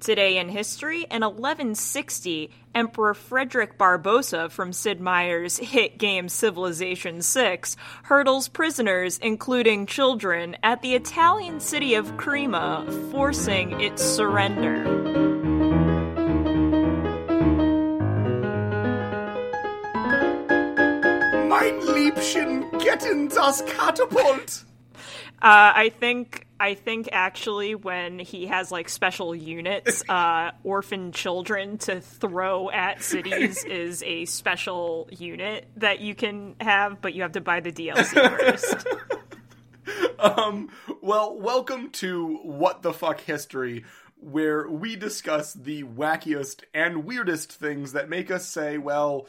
Today in history, in 1160, Emperor Frederick Barbarossa from Sid Meier's hit game Civilization VI hurdles prisoners, including children, at the Italian city of Crema, forcing its surrender. Mein Liebchen, get in das Catapult! Uh, I think I think actually when he has like special units, uh, orphan children to throw at cities is a special unit that you can have, but you have to buy the DLC first. Um, well, welcome to What the Fuck History, where we discuss the wackiest and weirdest things that make us say, well,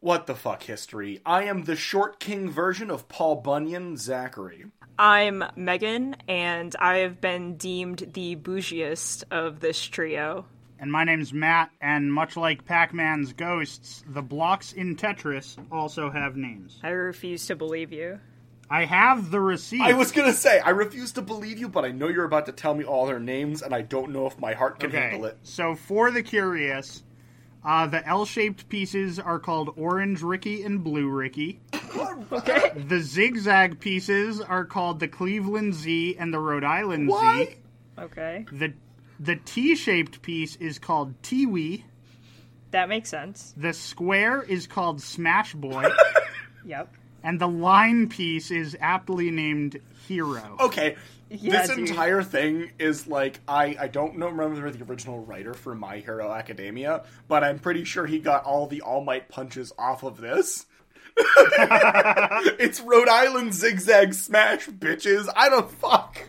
what the fuck history? I am the short king version of Paul Bunyan, Zachary. I'm Megan, and I have been deemed the bougiest of this trio. And my name's Matt, and much like Pac Man's ghosts, the blocks in Tetris also have names. I refuse to believe you. I have the receipt. I was gonna say, I refuse to believe you, but I know you're about to tell me all their names, and I don't know if my heart can handle it. So, for the curious, uh, the L shaped pieces are called Orange Ricky and Blue Ricky. Okay. The zigzag pieces are called the Cleveland Z and the Rhode Island What? Z. Okay. The the T shaped piece is called Teewee. That makes sense. The square is called Smash Boy. Yep. and the line piece is aptly named Hero. Okay, Yeah, this dude. entire thing is like I I don't know remember the original writer for My Hero Academia, but I'm pretty sure he got all the All Might punches off of this. it's Rhode Island zigzag smash, bitches. I don't fuck.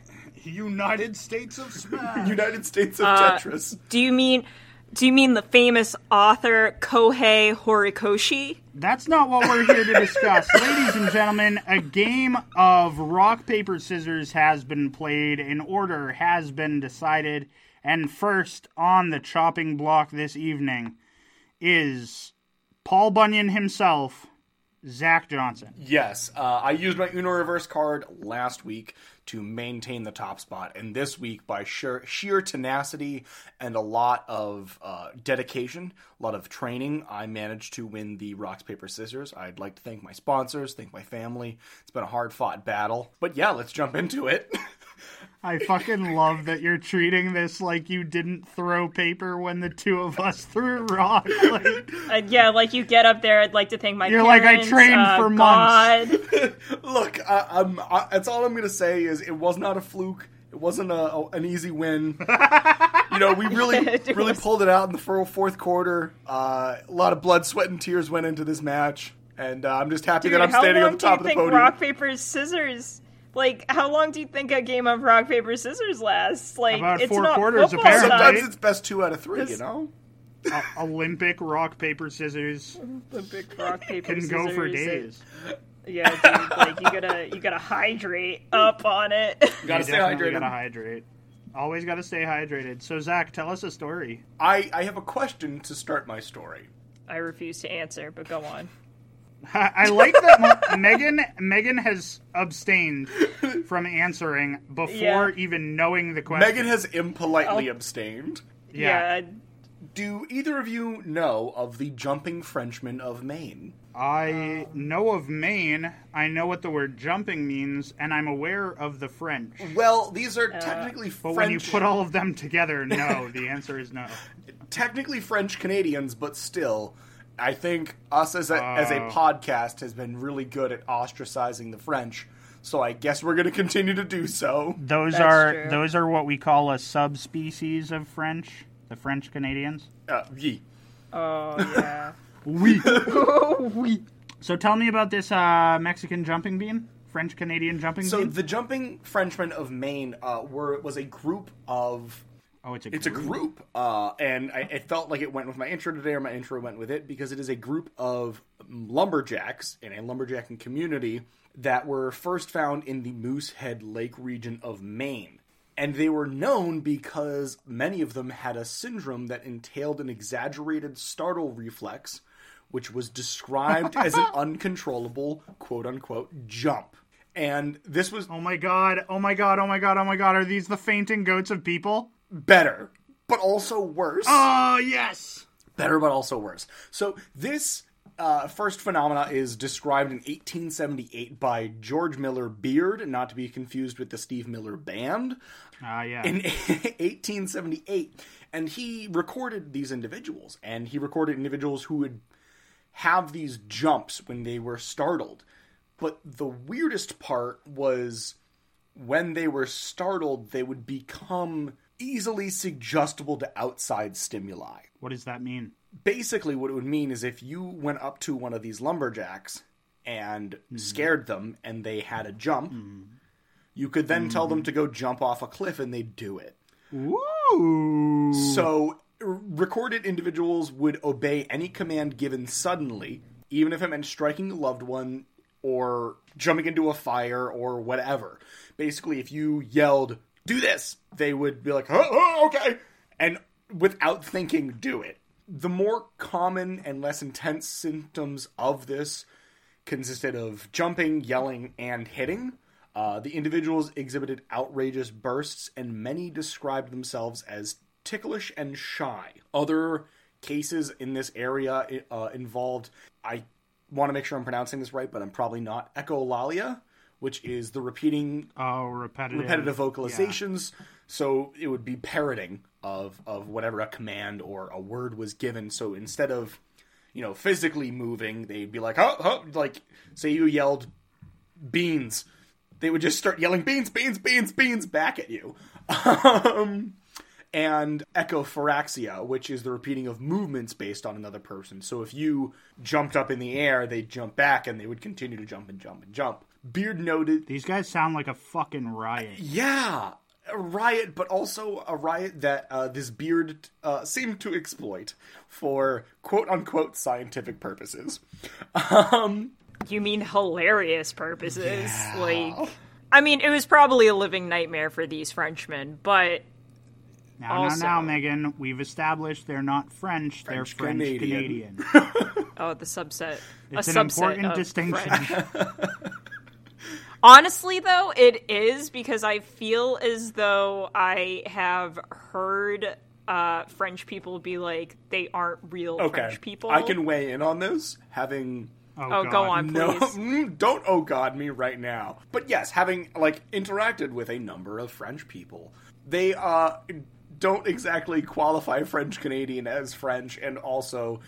United States of Smash. United States of Uh, Tetris. Do you mean do you mean the famous author Kohei Horikoshi? That's not what we're here to discuss. Ladies and gentlemen, a game of rock, paper, scissors has been played. An order has been decided. And first on the chopping block this evening is Paul Bunyan himself, Zach Johnson. Yes, uh, I used my Uno reverse card last week to maintain the top spot, and this week, by sheer, sheer tenacity and a lot of uh, dedication, a lot of training, I managed to win the rocks paper scissors. I'd like to thank my sponsors, thank my family. It's been a hard fought battle, but yeah, let's jump into it. I fucking love that you're treating this like you didn't throw paper when the two of us threw rock. Like, Uh, yeah, like you get up there. I'd like to thank my. You're like, I trained uh, for months. Look, I, I'm, I, that's all I'm gonna say is it was not a fluke. It wasn't a, a- an easy win. you know, we really, really was- pulled it out in the fourth quarter. Uh, a lot of blood, sweat, and tears went into this match, and uh, I'm just happy Dude, that I'm standing on the top do of the think podium. rock paper scissors? Like, how long do you think a game of rock paper scissors lasts? Like, About it's four not quarters, football apparently. time. Sometimes it's best two out of three. You know. O- Olympic rock, paper, scissors The big rock paper can scissors. go for it- days. Yeah, dude. Like, you gotta you gotta hydrate up on it. You gotta You stay hydrated. Gotta hydrate. Always gotta stay hydrated. So Zach, tell us a story. I, I have a question to start my story. I refuse to answer, but go on. I I like that Megan Megan has abstained from answering before Yeah. even knowing the question. Megan has impolitely Oh. abstained. Yeah. Do either of you know of the jumping Frenchman of Maine? I know of Maine. I know what the word jumping means, and I'm aware of the French. Well, these are uh, technically But French. when you put all of them together, no. the answer is no. technically French Canadians, but still, I think us as a as a Oh. podcast has been really good at ostracizing the French. So I guess we're going to continue to do so. Those That's are true. those are what we call a subspecies of French. The French Canadians. Uh, ye. Oh yeah. We. So tell me about this uh, Mexican jumping bean French Canadian jumping So team? the Jumping Frenchmen of Maine uh, were was a group of oh, it's a It's a group, uh, and I, it felt like it went with my intro today, or my intro went with it, because it is a group of lumberjacks in a lumberjacking community that were first found in the Moosehead Lake region of Maine. And they were known because many of them had a syndrome that entailed an exaggerated startle reflex, which was described as an uncontrollable quote unquote jump. And this was Oh my god! Oh my god! Oh my god! Oh my god! Are these the fainting goats of people? Better, but also worse. Oh yes! better but also worse. So this uh, first phenomena is described in 1878 by George Miller Beard, not to be confused with the Steve Miller Band, Ah yeah. in 1878, and he recorded these individuals, and he recorded individuals who would have these jumps when they were startled. But the weirdest part was when they were startled, they would become easily suggestible to outside stimuli. What does that mean? basically what it would mean is if you went up to one of these lumberjacks and mm-hmm. scared them and they had a jump mm-hmm. you could then tell them mm-hmm. to go jump off a cliff and they'd do it. Ooh. so recorded individuals would obey any command given suddenly even if it meant striking a loved one or jumping into a fire or whatever. Basically if you yelled do this they would be like oh, oh okay and without thinking do it the more common and less intense symptoms of this consisted of jumping, yelling, and hitting. Uh, the individuals exhibited outrageous bursts, and many described themselves as ticklish and shy. Other cases in this area uh, involved, I want to make sure I'm pronouncing this right, but I'm probably not, echolalia, which is the repeating Oh, repetitive. repetitive vocalizations. So it would be parroting of of whatever a command or a word was given. So instead of you know physically moving, they'd be like, oh, oh like say you yelled beans, they would just start yelling beans, beans, beans, beans back at you. Um, and echophoraxia, which is the repeating of movements based on another person. So if you jumped up in the air, they'd jump back and they would continue to jump and jump and jump. Beard noted These guys sound like a fucking riot. yeah, a riot, but also a riot that uh, this beard uh, seemed to exploit for quote unquote scientific purposes. Um, You mean hilarious purposes? Like, I mean, it was probably a living nightmare for these Frenchmen, but Now, Also- now, now, Megan, we've established they're not French, they're French French Canadian. Canadian. oh, the subset. It's a an subset important of distinction. French. Honestly, though, it is because I feel as though I have heard uh, French people be like, they aren't real okay, French people. I can weigh in on this, having Oh, God. go on, no, please. mm, don't oh god me right now. But yes, having like interacted with a number of French people, they uh don't exactly qualify French Canadian as French, and also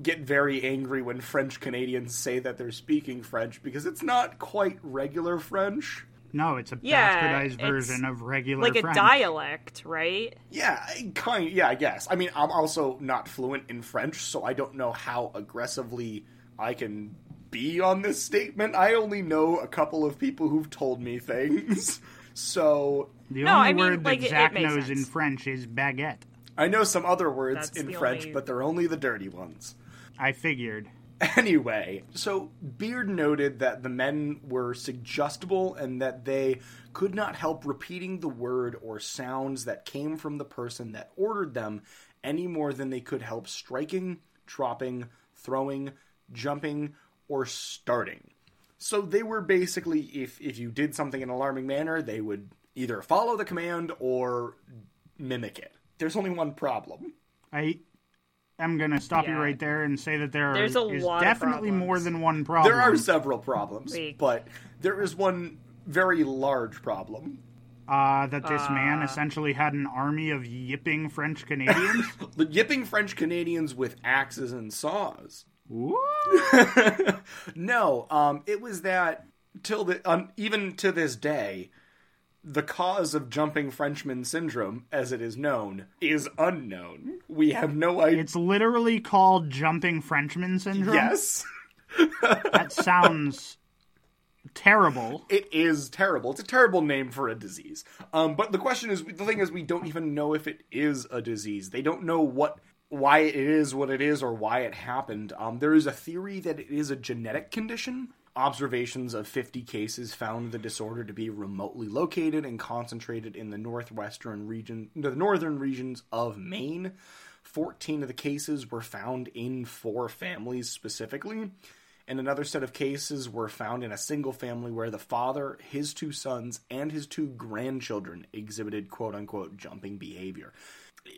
get very angry when French Canadians say that they're speaking French because it's not quite regular French. No, it's a Yeah, bastardized version of regular like a French. dialect, right? Yeah, I- kind. Yeah, I guess. I mean, I'm also not fluent in French, so I don't know how aggressively I can be on this statement. I only know a couple of people who've told me things, so The No, only I mean, word like, that it- Zach it makes knows in. French is baguette. I know some other words That's in French, only- but they're only the dirty ones. I figured. Anyway, so Beard noted that the men were suggestible and that they could not help repeating the word or sounds that came from the person that ordered them any more than they could help striking, dropping, throwing, jumping, or starting. So they were basically, if, if you did something in an alarming manner, they would either follow the command or mimic it. There's only one problem. I am going to stop you right there and say that there There's a is lot definitely more than one problem. There are several problems, Wait. but there is one very large problem. uh, that this Uh. man essentially had an army of yipping French Canadians. The yipping French Canadians with axes and saws. No, um, it was that till the um, even to this day, the cause of jumping Frenchman syndrome, as it is known, is unknown. We have no idea. It's literally called jumping Frenchman syndrome. Yes, That sounds terrible. It is terrible. It's a terrible name for a disease. Um, but the question is, the thing is, we don't even know if it is a disease. They don't know what, why it is what it is, or why it happened. Um, there is a theory that it is a genetic condition. Observations of 50 cases found the disorder to be remotely located and concentrated in the northwestern region, the northern regions of Maine. 14 of the cases were found in four families specifically and another set of cases were found in a single family where the father, his two sons, and his two grandchildren exhibited quote unquote jumping behavior.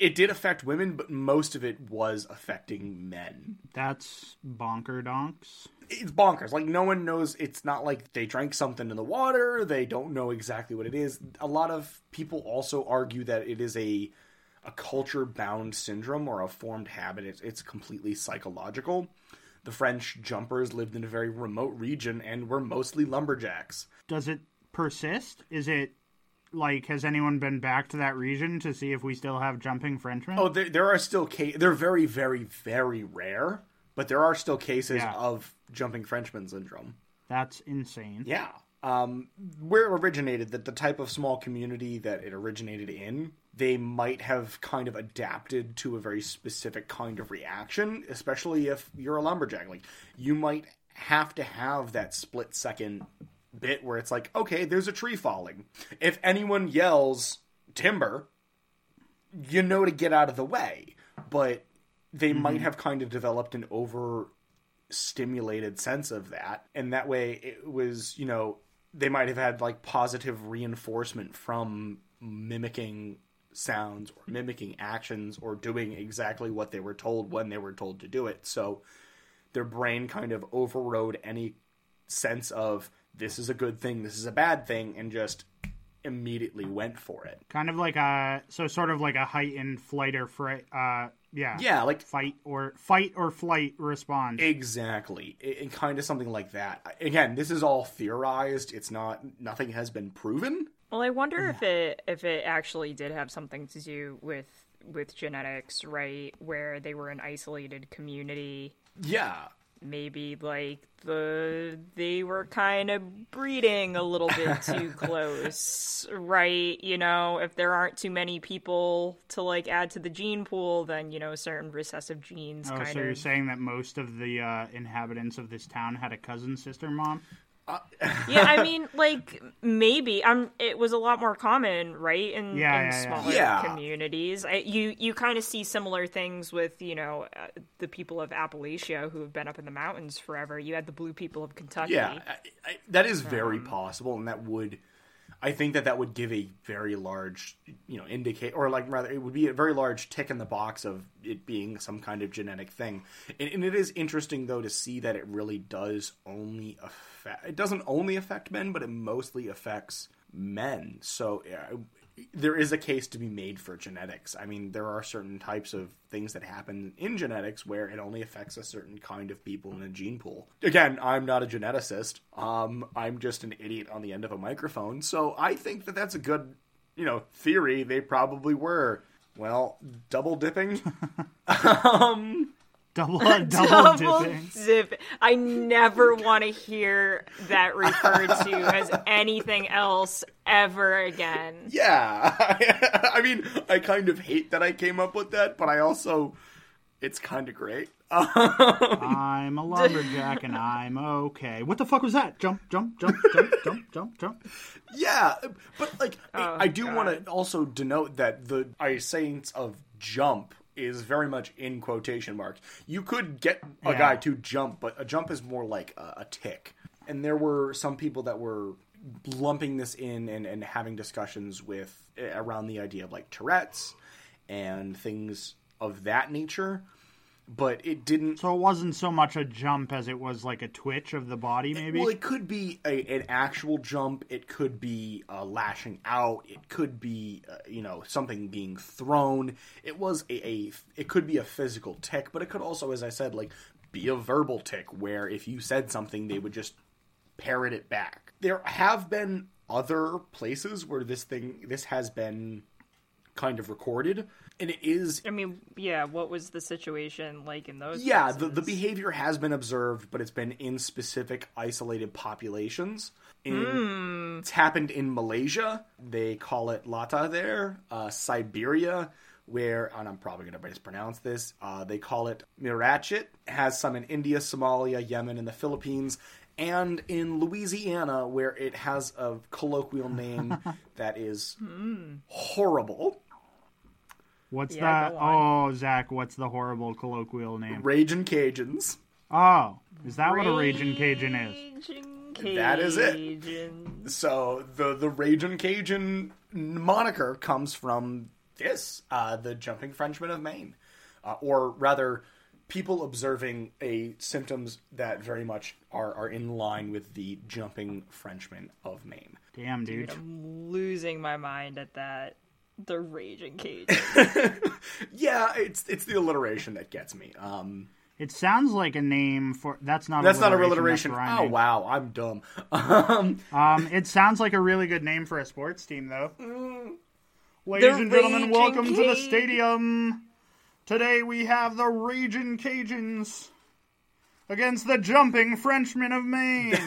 It did affect women, but most of it was affecting men. That's bonker donks. It's bonkers. Like, no one knows. It's not like they drank something in the water. They don't know exactly what it is. A lot of people also argue that it is a a culture bound syndrome or a formed habit. It's, it's completely psychological. The French jumpers lived in a very remote region and were mostly lumberjacks. Does it persist? Is it like has anyone been back to that region to see if we still have jumping Frenchmen? Oh, there, there are still cases. They're very, very, very rare, but there are still cases Yeah. of jumping Frenchman syndrome. That's insane. Yeah. Um, where it originated, that the type of small community that it originated in, they might have kind of adapted to a very specific kind of reaction, especially if you're a lumberjack. Like, you might have to have that split second bit where it's like, okay, there's a tree falling. If anyone yells timber, you know to get out of the way. But they mm-hmm. might have kind of developed an over stimulated sense of that and that way it was you know they might have had like positive reinforcement from mimicking sounds or mimicking actions or doing exactly what they were told when they were told to do it so their brain kind of overrode any sense of this is a good thing this is a bad thing and just immediately went for it Kind of like a so sort of like a heightened flight or fright. Uh, yeah, yeah like fight or fight or flight response. Exactly, it, it kind of something like that. Again, this is all theorized. It's not. Nothing has been proven. Well, I wonder if it if it actually did have something to do with with genetics, right? Where they were an isolated community, Yeah, maybe like the they were kind of breeding a little bit too close, right? You know, if there aren't too many people to like add to the gene pool, then you know certain recessive genes oh, so of. you're saying that most of the uh, inhabitants of this town had a cousin sister mom? Yeah, I mean, like maybe I'm. It was a lot more common, right, in, Yeah, in yeah, yeah. smaller Yeah. communities. I, you you kind of see similar things with you know uh, the people of Appalachia who have been up in the mountains forever. You had the blue people of Kentucky. yeah, I, I, that is very possible, and that would. I think that that would give a very large, you know, indicate, or like rather, it would be a very large tick in the box of it being some kind of genetic thing. And, and it is interesting though to see that it really does only affect. It doesn't only affect men, but it mostly affects men. So yeah, there is a case to be made for genetics. I mean, there are certain types of things that happen in genetics where it only affects a certain kind of people in a gene pool. Again, I'm not a geneticist. Um, I'm just an idiot on the end of a microphone. So I think that that's a good, you know, theory. They probably were. Well, double dipping. um, Double double, Double dipping. dip. I never want to hear that referred to as anything else ever again. yeah. I mean, I kind of hate that I came up with that, but I also, it's kind of great. I'm a lumberjack and I'm okay. What the fuck was that? Jump, jump, jump, jump, jump, jump, jump. Yeah, but like Oh, I, I do want to also denote that the I sayings of jump is very much in quotation marks. You could get a Yeah. guy to jump, but a jump is more like a, a tick. And there were some people that were lumping this in and, and having discussions with eh, around the idea of like Tourette's and things of that nature. But it didn't So it wasn't so much a jump as it was like a twitch of the body, maybe. Well, it could be a, an actual jump. It could be uh, lashing out. It could be, uh, you know, something being thrown. It was a, a, it could be a physical tick, but it could also, as I said, like be a verbal tick where if you said something, they would just parrot it back. There have been other places where this thing, this has been kind of recorded. And it is I mean, yeah, what was the situation like in those yeah, the, the behavior has been observed, but it's been in specific isolated populations. In, It's happened in Malaysia. They call it Latah there. Uh, Siberia, where, and I'm probably going to mispronounce this, uh, they call it Myriachit. Has some in India, Somalia, Yemen, and the Philippines. And in Louisiana, where it has a colloquial name that is horrible. What's Yeah, the go oh Zach? What's the horrible colloquial name? Raging Cajuns. Oh, is that what a raging Cajun is? Raging That is it. Cajun. So the the Raging Cajun moniker comes from this, uh, the Jumping Frenchman of Maine, uh, or rather, people observing a symptoms that very much are are in line with the Jumping Frenchman of Maine. Damn, dude. I'm losing my mind at that. The Raging Cajun. Yeah, it's it's the alliteration that gets me. Um, It sounds like a name for that's not. that's not a alliteration, alliteration. Oh wow, I'm dumb. Um, Um, it sounds like a really good name for a sports team, though. Mm. Ladies and gentlemen, Raging welcome to the stadium. Today we have the Raging Cajuns against the Jumping Frenchmen of Maine.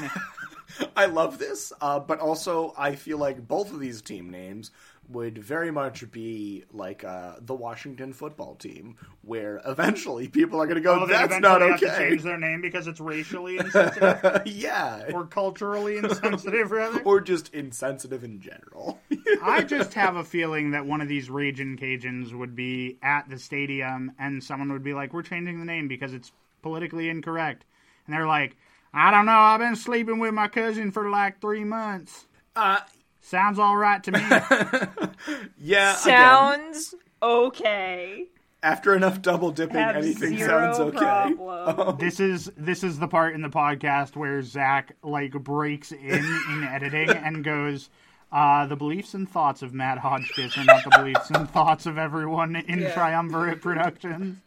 I love this, uh, but also I feel like both of these team names would very much be like uh, the Washington football team, where eventually people are going to go, Oh, "That's not have to okay." change their name because it's racially insensitive yeah, or culturally insensitive, rather. or just insensitive in general. I just have a feeling that one of these Raging Cajuns would be at the stadium and someone would be like, We're changing the name because it's politically incorrect. And they're like, I don't know, I've been sleeping with my cousin for like three months. uh, Sounds all right to me. yeah, again, Sounds okay. after enough double dipping, Have anything zero sounds okay. problem. this is this is the part in the podcast where Zach like breaks in in editing and goes, uh, the beliefs and thoughts of Matt Hodgkiss are not the beliefs and thoughts of everyone in Yeah. Triumvirate Productions.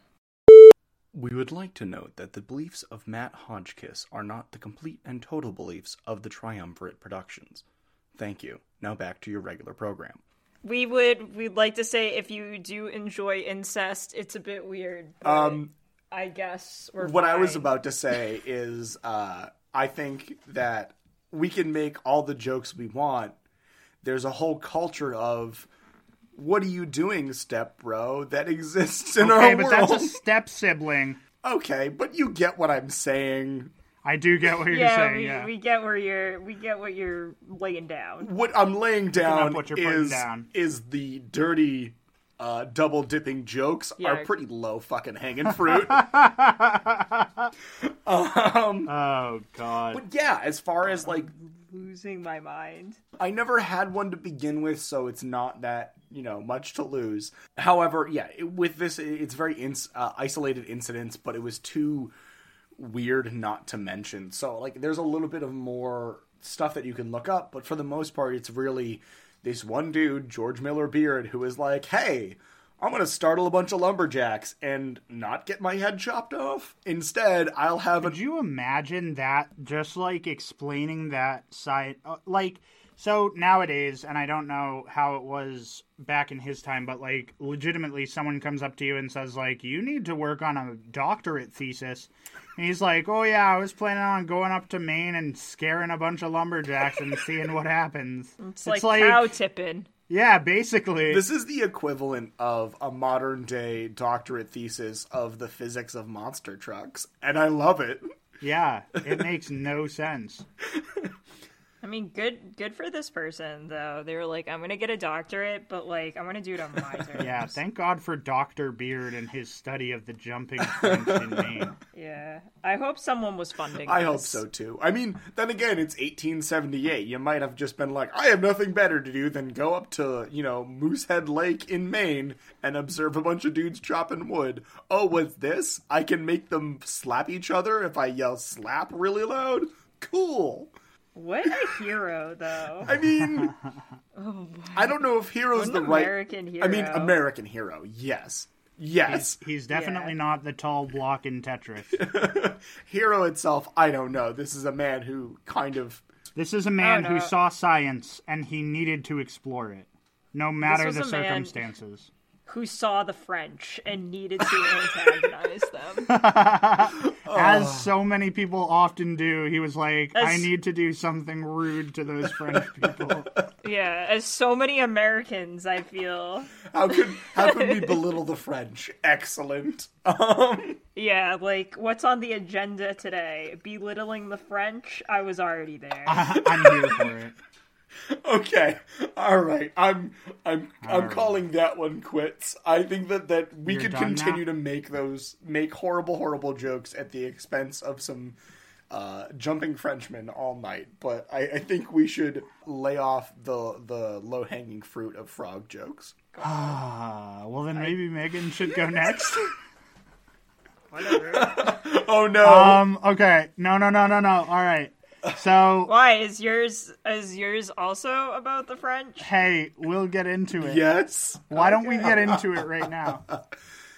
We would like to note that the beliefs of Matt Hodgkiss are not the complete and total beliefs of the Triumvirate Productions. Thank you. Now back to your regular program. We would we'd like to say if you do enjoy incest, it's a bit weird. but Um, I guess we're what I was about to say is uh, I think that we can make all the jokes we want. There's a whole culture of what are you doing, step bro, that exists in Okay, our world. Okay, but that's a step sibling. Okay, but you get what I'm saying. I do get what you're Yeah, saying. we, yeah. we get where you're we get what you're laying down. What I'm laying down what you're putting is down. is the dirty uh, double dipping jokes Yeah. are pretty low fucking hanging fruit. oh God. but yeah, as far as like Losing my mind. I never had one to begin with, so it's not that you know much to lose. However, yeah, it, with this, it- it's very ins- uh, isolated incidents, but it was too weird not to mention. So like, there's a little bit of more stuff that you can look up, but for the most part, it's really this one dude, George Miller Beard, who is like, hey. I'm gonna startle a bunch of lumberjacks and not get my head chopped off. Instead, I'll have a Could you imagine that? Just like explaining that side, uh, like so nowadays, and I don't know how it was back in his time, but like legitimately, someone comes up to you and says like, "You need to work on a doctorate thesis." And he's like, "Oh yeah, I was planning on going up to Maine and scaring a bunch of lumberjacks and seeing what happens." It's, like, cow tipping. Yeah, basically. This is the equivalent of a modern day doctorate thesis of the physics of monster trucks, and I love it. yeah, it makes no sense. I mean, good good for this person though. They were like, I'm gonna get a doctorate, but like I'm gonna do it on my terms. Yeah, thank God for Doctor Beard and his study of the jumping French in Maine. Yeah. I hope someone was funding. I hope so too. I mean, then again, it's 1878. You might have just been like, I have nothing better to do than go up to, you know, Moosehead Lake in Maine and observe a bunch of dudes chopping wood. Oh, what's this? I can make them slap each other if I yell slap really loud? Cool. What a hero, though. I mean, oh, I don't know if hero's An the right. American hero. I mean. American hero. Yes, yes. He's definitely not the tall block in Tetris. hero itself, I don't know. This is a man who kind of. This is a man Oh, who saw science and he needed to explore it. no matter the a man- circumstances. Who saw the French and needed to antagonize them? As so many people often do, he was like, I need to do something rude to those French people. Yeah, as so many Americans, I feel. How could how could we belittle the French? Excellent. Um, Yeah, like what's on the agenda today? Belittling the French? I was already there. I'm here for it. okay, all right. I'm I'm I'm calling that one quits. I think that that we You're could continue now? to make those make horrible horrible jokes at the expense of some uh, jumping Frenchmen all night. But I, I think we should lay off the the low hanging fruit of frog jokes. Uh, well, then maybe Megan should go next. Whatever. Oh no! um, okay. No, no, no, no, no. All right. So, Why is yours is yours also about the French? hey, we'll get into it. yes. Why don't we get into it right now?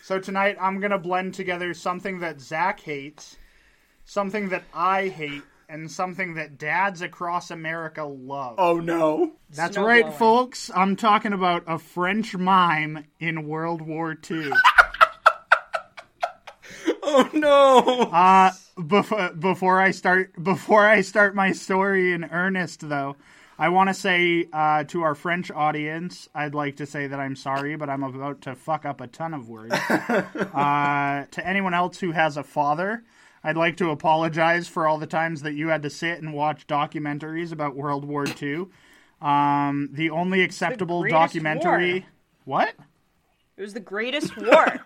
So tonight I'm gonna blend together something that Zach hates, something that I hate, and something that dads across America love. Oh no! That's snow right, blowing. folks. I'm talking about a French mime in World War II. Oh no! Uh, before before I start before I start my story in earnest, though, I want to say uh, to our French audience, I'd like to say that I'm sorry, but I'm about to fuck up a ton of words. uh, to anyone else who has a father, I'd like to apologize for all the times that you had to sit and watch documentaries about World War II. Um, the only acceptable greatest documentary. war. What? It was the greatest war.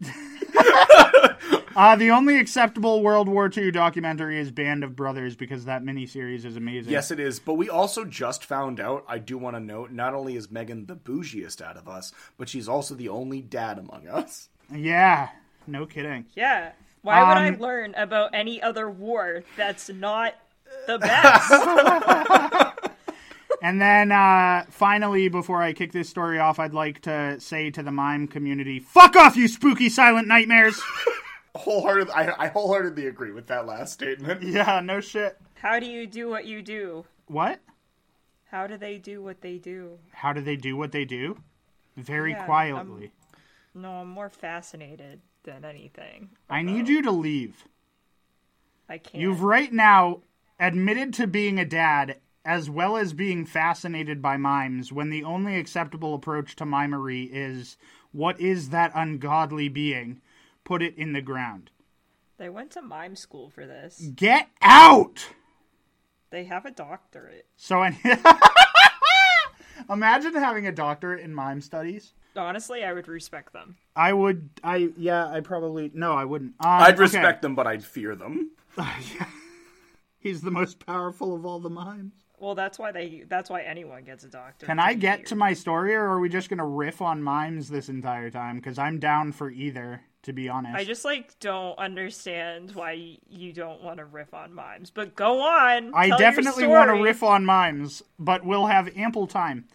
Uh, the only acceptable World War II documentary is Band of Brothers because that miniseries is amazing. Yes, it is. But we also just found out. I do want to note. Not only is Megan the bougiest out of us, but she's also the only dad among us. Yeah. No kidding. yeah. Why would I Um, learn about any other war that's not the best? And then uh, finally, before I kick this story off, I'd like to say to the mime community, "Fuck off, you spooky silent nightmares." Wholehearted, I, I wholeheartedly agree with that last statement. yeah, no shit. How do you do what you do? What? How do they do what they do? How do they do what they do? Very Yeah, quietly. No, I'm more fascinated than anything. I need you to leave. I can't. You've right now admitted to being a dad as well as being fascinated by mimes when the only acceptable approach to mimery is what is that ungodly being? Put it in the ground. They went to mime school for this. Get out! They have a doctorate. So, I- imagine having a doctorate in mime studies. Honestly, I would respect them. I would, I, yeah, I probably, no, I wouldn't. Um, I'd okay. respect them, but I'd fear them. He's the most powerful of all the mimes. Well, that's why they. That's why anyone gets a doctorate. Can I get to my story, or are we just gonna riff on mimes this entire time? Because I'm down for either, to be honest. I just like don't understand why you don't want to riff on mimes. But go on. I tell your definitely want to riff on mimes, but we'll have ample time.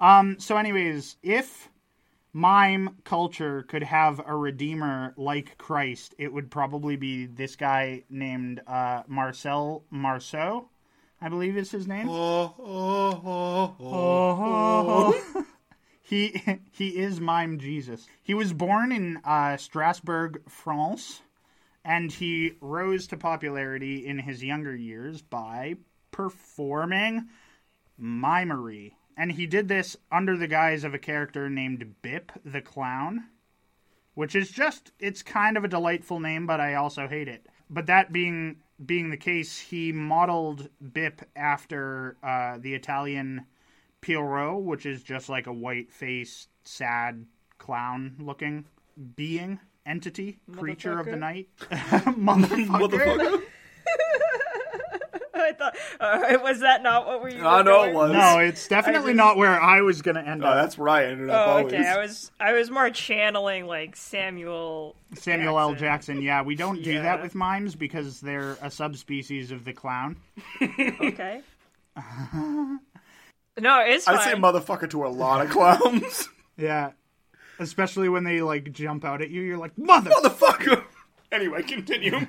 Um. So, anyways, if mime culture could have a redeemer like Christ, it would probably be this guy named uh, Marcel Marceau. I believe is his name. He he is mime Jesus. He was born in uh, Strasbourg, France, and he rose to popularity in his younger years by performing mimery. And he did this under the guise of a character named Bip the Clown, which is just it's kind of a delightful name, but I also hate it. But that being being the case, he modeled Bip after uh, the Italian Pierrot, which is just like a white faced, sad clown looking being, entity, creature of the night. Motherfucker. I thought. Uh, was that not what we? I were know going? it was. No, it's definitely just- not where I was going to end Oh, up. that's where I ended up Oh, always. okay. I was. I was more channeling like Samuel. Samuel L. Jackson. Yeah, we don't do that with mimes because they're a subspecies of the clown. Okay. No, it's. I say motherfucker to a lot of clowns. Yeah. Especially when they like jump out at you, you're like, mother. motherfucker. Anyway, continue.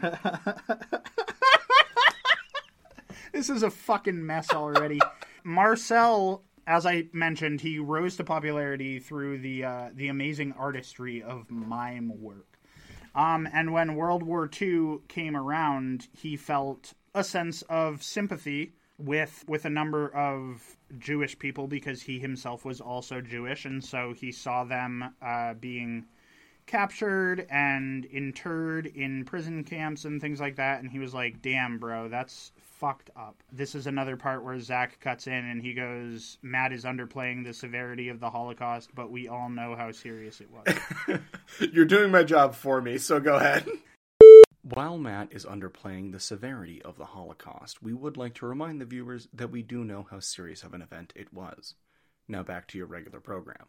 This is a fucking mess already. Marcel as I mentioned, he rose to popularity through the uh, the amazing artistry of mime work. Um, and when World War II came around, he felt a sense of sympathy with with a number of Jewish people because he himself was also Jewish, and so he saw them uh, being captured and interred in prison camps and things like that. And he was like, "Damn, bro, that's fucked up." This is another part where Zach cuts in and he goes, "Matt is underplaying the severity of the Holocaust, but we all know how serious it was." You're doing my job for me, so go ahead. While Matt is underplaying the severity of the Holocaust, we would like to remind the viewers that we do know how serious of an event it was. Now back to your regular program.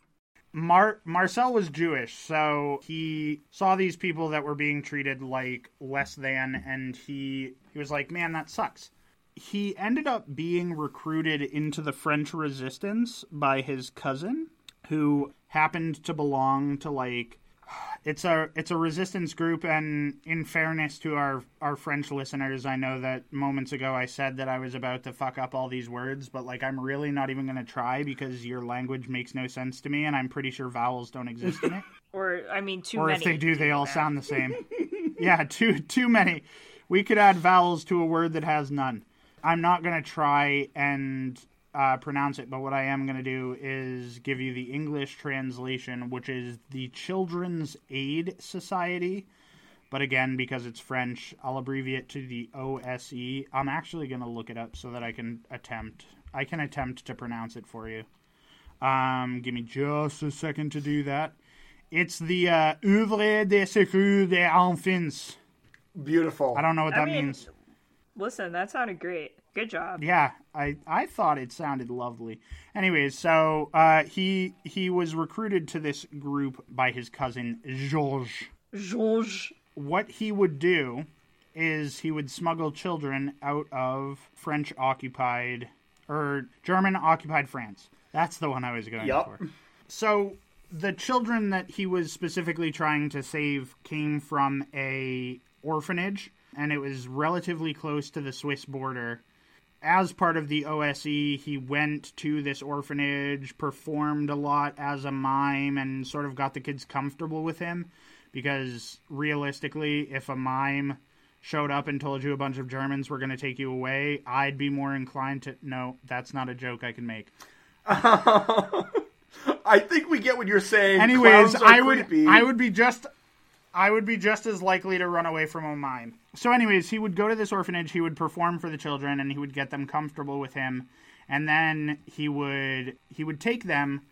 Mar- Marcel was Jewish, so he saw these people that were being treated like less than, and he he was like, "Man, that sucks." He ended up being recruited into the French Resistance by his cousin, who happened to belong to like it's a it's a resistance group and in fairness to our our french listeners i know that moments ago i said that i was about to fuck up all these words but like i'm really not even going to try because your language makes no sense to me and i'm pretty sure vowels don't exist in it. Or I mean, too or many. if they do they all sound the same. Yeah too too many. We could add vowels to a word that has none. I'm not going to try and uh, pronounce it but what i am going to do is give you the english translation which is the children's aid society but again because it's french i'll abbreviate to the ose i'm actually going to look it up so that i can attempt i can attempt to pronounce it for you um, give me just a second to do that it's the uh, Oeuvre des Secours des Enfants. Beautiful. I don't know what I that mean- means. Listen, that sounded great. Good job. Yeah, I, I thought it sounded lovely. Anyways, so uh, he he was recruited to this group by his cousin Georges. Georges. What he would do is he would smuggle children out of French occupied or German occupied France. That's the one I was going Yup. for. So the children that he was specifically trying to save came from a orphanage and it was relatively close to the Swiss border. As part of the OSE, he went to this orphanage, performed a lot as a mime, and sort of got the kids comfortable with him. Because realistically, if a mime showed up and told you a bunch of Germans were going to take you away, I'd be more inclined to. No, that's not a joke I can make. I think we get what you're saying. Anyways, I would creepy. I would be just I would be just as likely to run away from a mime. So anyways, he would go to this orphanage, he would perform for the children and he would get them comfortable with him and then he would he would take them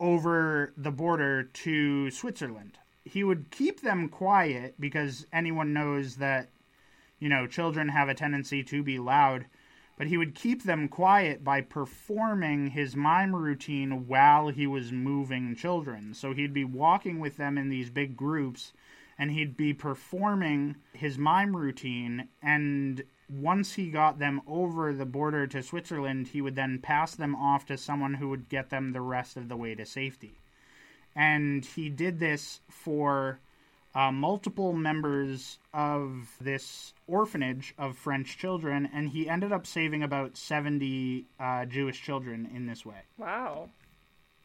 over the border to Switzerland. He would keep them quiet because anyone knows that you know, children have a tendency to be loud, but he would keep them quiet by performing his mime routine while he was moving children. So he'd be walking with them in these big groups and he'd be performing his mime routine and once he got them over the border to Switzerland, he would then pass them off to someone who would get them the rest of the way to safety. And he did this for uh, multiple members of this orphanage of French children, and he ended up saving about 70 uh, Jewish children in this way. Wow.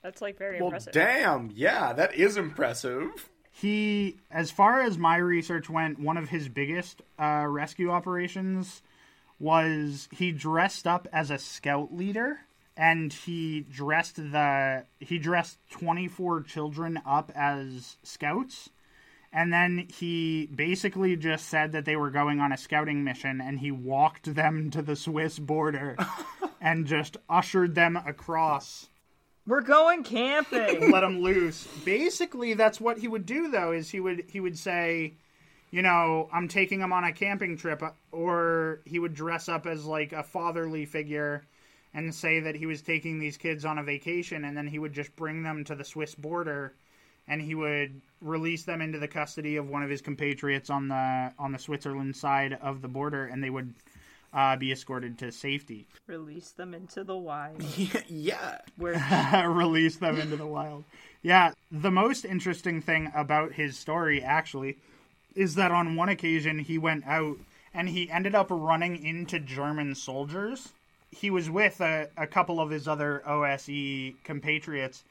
That's like very Well, impressive. damn. Yeah, that is impressive. He, as far as my research went, one of his biggest uh, rescue operations was he dressed up as a scout leader and he dressed the he dressed 24 children up as scouts. And then he basically just said that they were going on a scouting mission and he walked them to the Swiss border and just ushered them across We're going camping. let him loose. Basically, that's what he would do though is he would he would say, you know, I'm taking him on a camping trip or he would dress up as like a fatherly figure and say that he was taking these kids on a vacation and then he would just bring them to the Swiss border and he would release them into the custody of one of his compatriots on the on the Switzerland side of the border and they would uh, be escorted to safety. Release them into the wild. Yeah, yeah. Where release them into the wild. Yeah, the most interesting thing about his story actually is that on one occasion he went out and he ended up running into German soldiers. he was with a, a couple of his other OSE compatriots,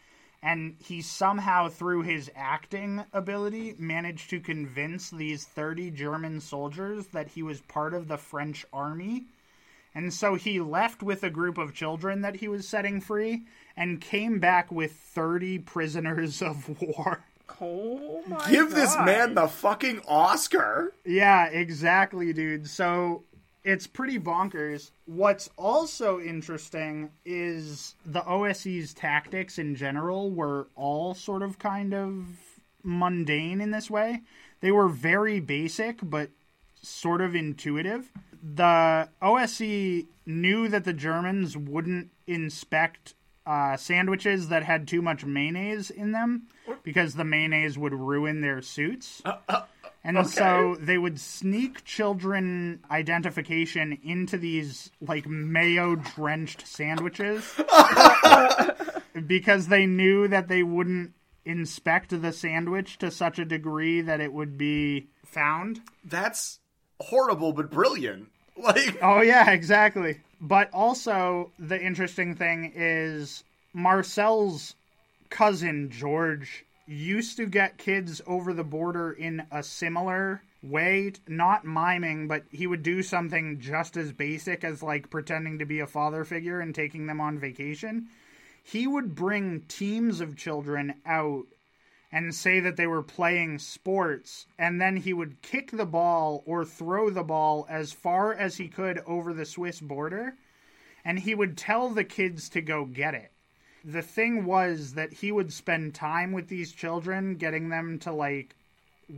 and he somehow, through his acting ability, managed to convince these 30 German soldiers that he was part of the French army. And so he left with a group of children that he was setting free and came back with 30 prisoners of war. Oh my Give this man the fucking Oscar. Yeah, exactly, dude. So it's pretty bonkers. What's also interesting is the OSE's tactics in general were all sort of kind of mundane in this way. They were very basic, but sort of intuitive. The OSE knew that the Germans wouldn't inspect uh, sandwiches that had too much mayonnaise in them because the mayonnaise would ruin their suits. And so they would sneak children identification into these like mayo drenched sandwiches because they knew that they wouldn't inspect the sandwich to such a degree that it would be found. That's horrible but brilliant. Like Oh yeah, exactly. But also the interesting thing is Marcel's cousin George used to get kids over the border in a similar way, not miming, but he would do something just as basic as like pretending to be a father figure and taking them on vacation. He would bring teams of children out and say that they were playing sports, and then he would kick the ball or throw the ball as far as he could over the Swiss border, and he would tell the kids to go get it. The thing was that he would spend time with these children, getting them to like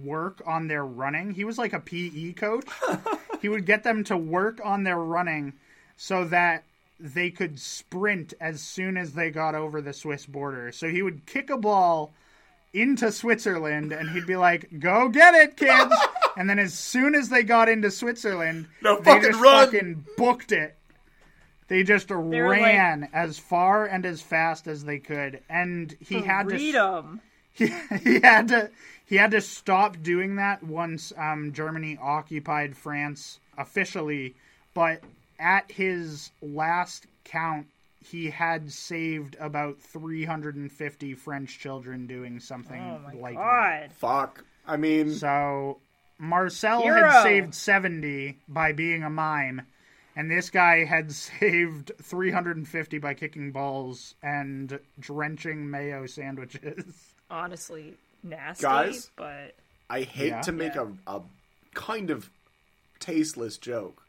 work on their running. He was like a PE coach. he would get them to work on their running so that they could sprint as soon as they got over the Swiss border. So he would kick a ball into Switzerland and he'd be like, "Go get it, kids!" and then as soon as they got into Switzerland, No they fucking just run. fucking booked it. They just were ran as far and as fast as they could, and he had to freedom. he, he had to he had to stop doing that once um, Germany occupied France officially. But at his last count, he had saved about 350 French children doing something Oh my like that. fuck. I mean, So Marcel Hero. had saved 70 by being a mime. And this guy had saved 350 by kicking balls and drenching mayo sandwiches. Honestly, nasty. Guys? but I hate Yeah. to make a, a kind of tasteless joke,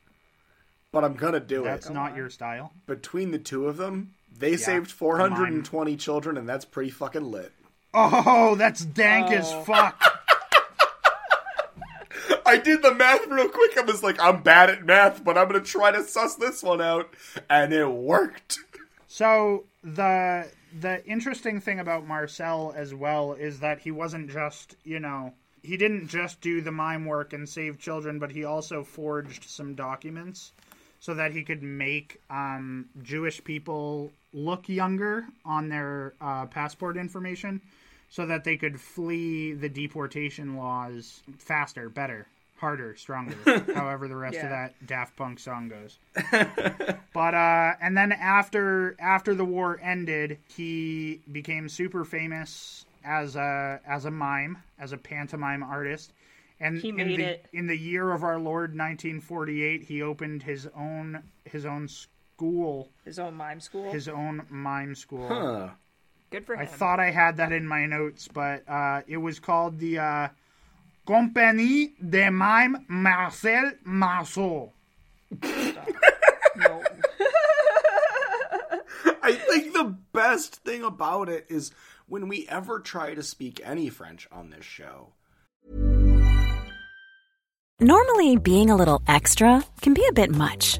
but I'm gonna do That's it. That's not your style. Between the two of them, they saved 420 children, and that's pretty fucking lit. Oh, that's dank as oh. fuck. I did the math real quick. I was like, I'm bad at math, but I'm gonna try to suss this one out, and it worked. So the the interesting thing about Marcel as well is that he wasn't just, you know, he didn't just do the mime work and save children, but he also forged some documents so that he could make um, Jewish people look younger on their uh, passport information so that they could flee the deportation laws faster, better, harder, stronger, however the rest of that Daft Punk song goes. But uh, and then after after the war ended, he became super famous as a as a mime, as a pantomime artist. And He in made the, it. in the year of our Lord 1948, he opened his own his own school, his own mime school. his own mime school. Huh. Good for him. I thought I had that in my notes, but uh, it was called the uh, Compagnie de Mime Marcel Marceau. no. I think the best thing about it is when we ever try to speak any French on this show. Normally, being a little extra can be a bit much,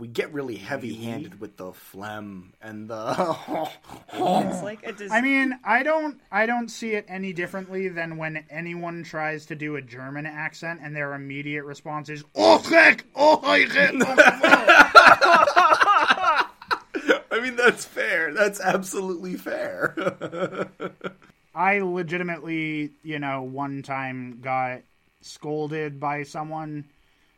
We get really heavy-handed with the phlegm and the... It's like a dis- I mean, I don't I don't see it any differently than when anyone tries to do a German accent and their immediate response is "Oh heck, oh heck." I mean, that's fair. That's absolutely fair. I legitimately, you know, one time got scolded by someone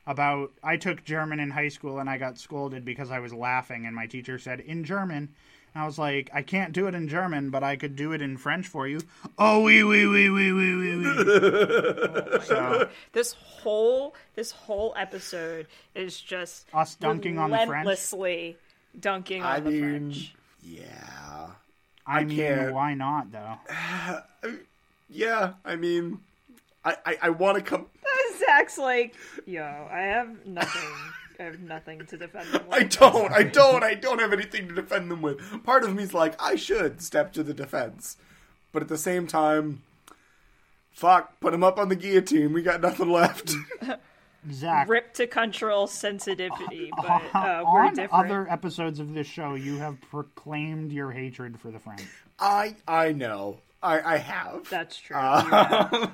about I took German in high school and I got scolded because I was laughing and my teacher said in German. And I was like, I can't do it in German, but I could do it in French for you. Oh, oui, oui, oui, oui, oui, oui, oui. so, this whole this whole episode is just Us dunking on the French? relentlessly dunking on I the mean, French. yeah. I mean, can't. why not, though? Yeah, I mean, I, I, I want to come... Zach's like, yo, I have nothing. I have nothing to defend them with. I don't, I don't, I don't have anything to defend them with. Part of me's like, I should step to the defense. But at the same time, fuck, put him up on the guillotine. We got nothing left. Zach, Rip to cultural sensitivity, but uh, we're on different. other episodes of this show, you have proclaimed your hatred for the French. I I know. I, I have. That's true. Uh,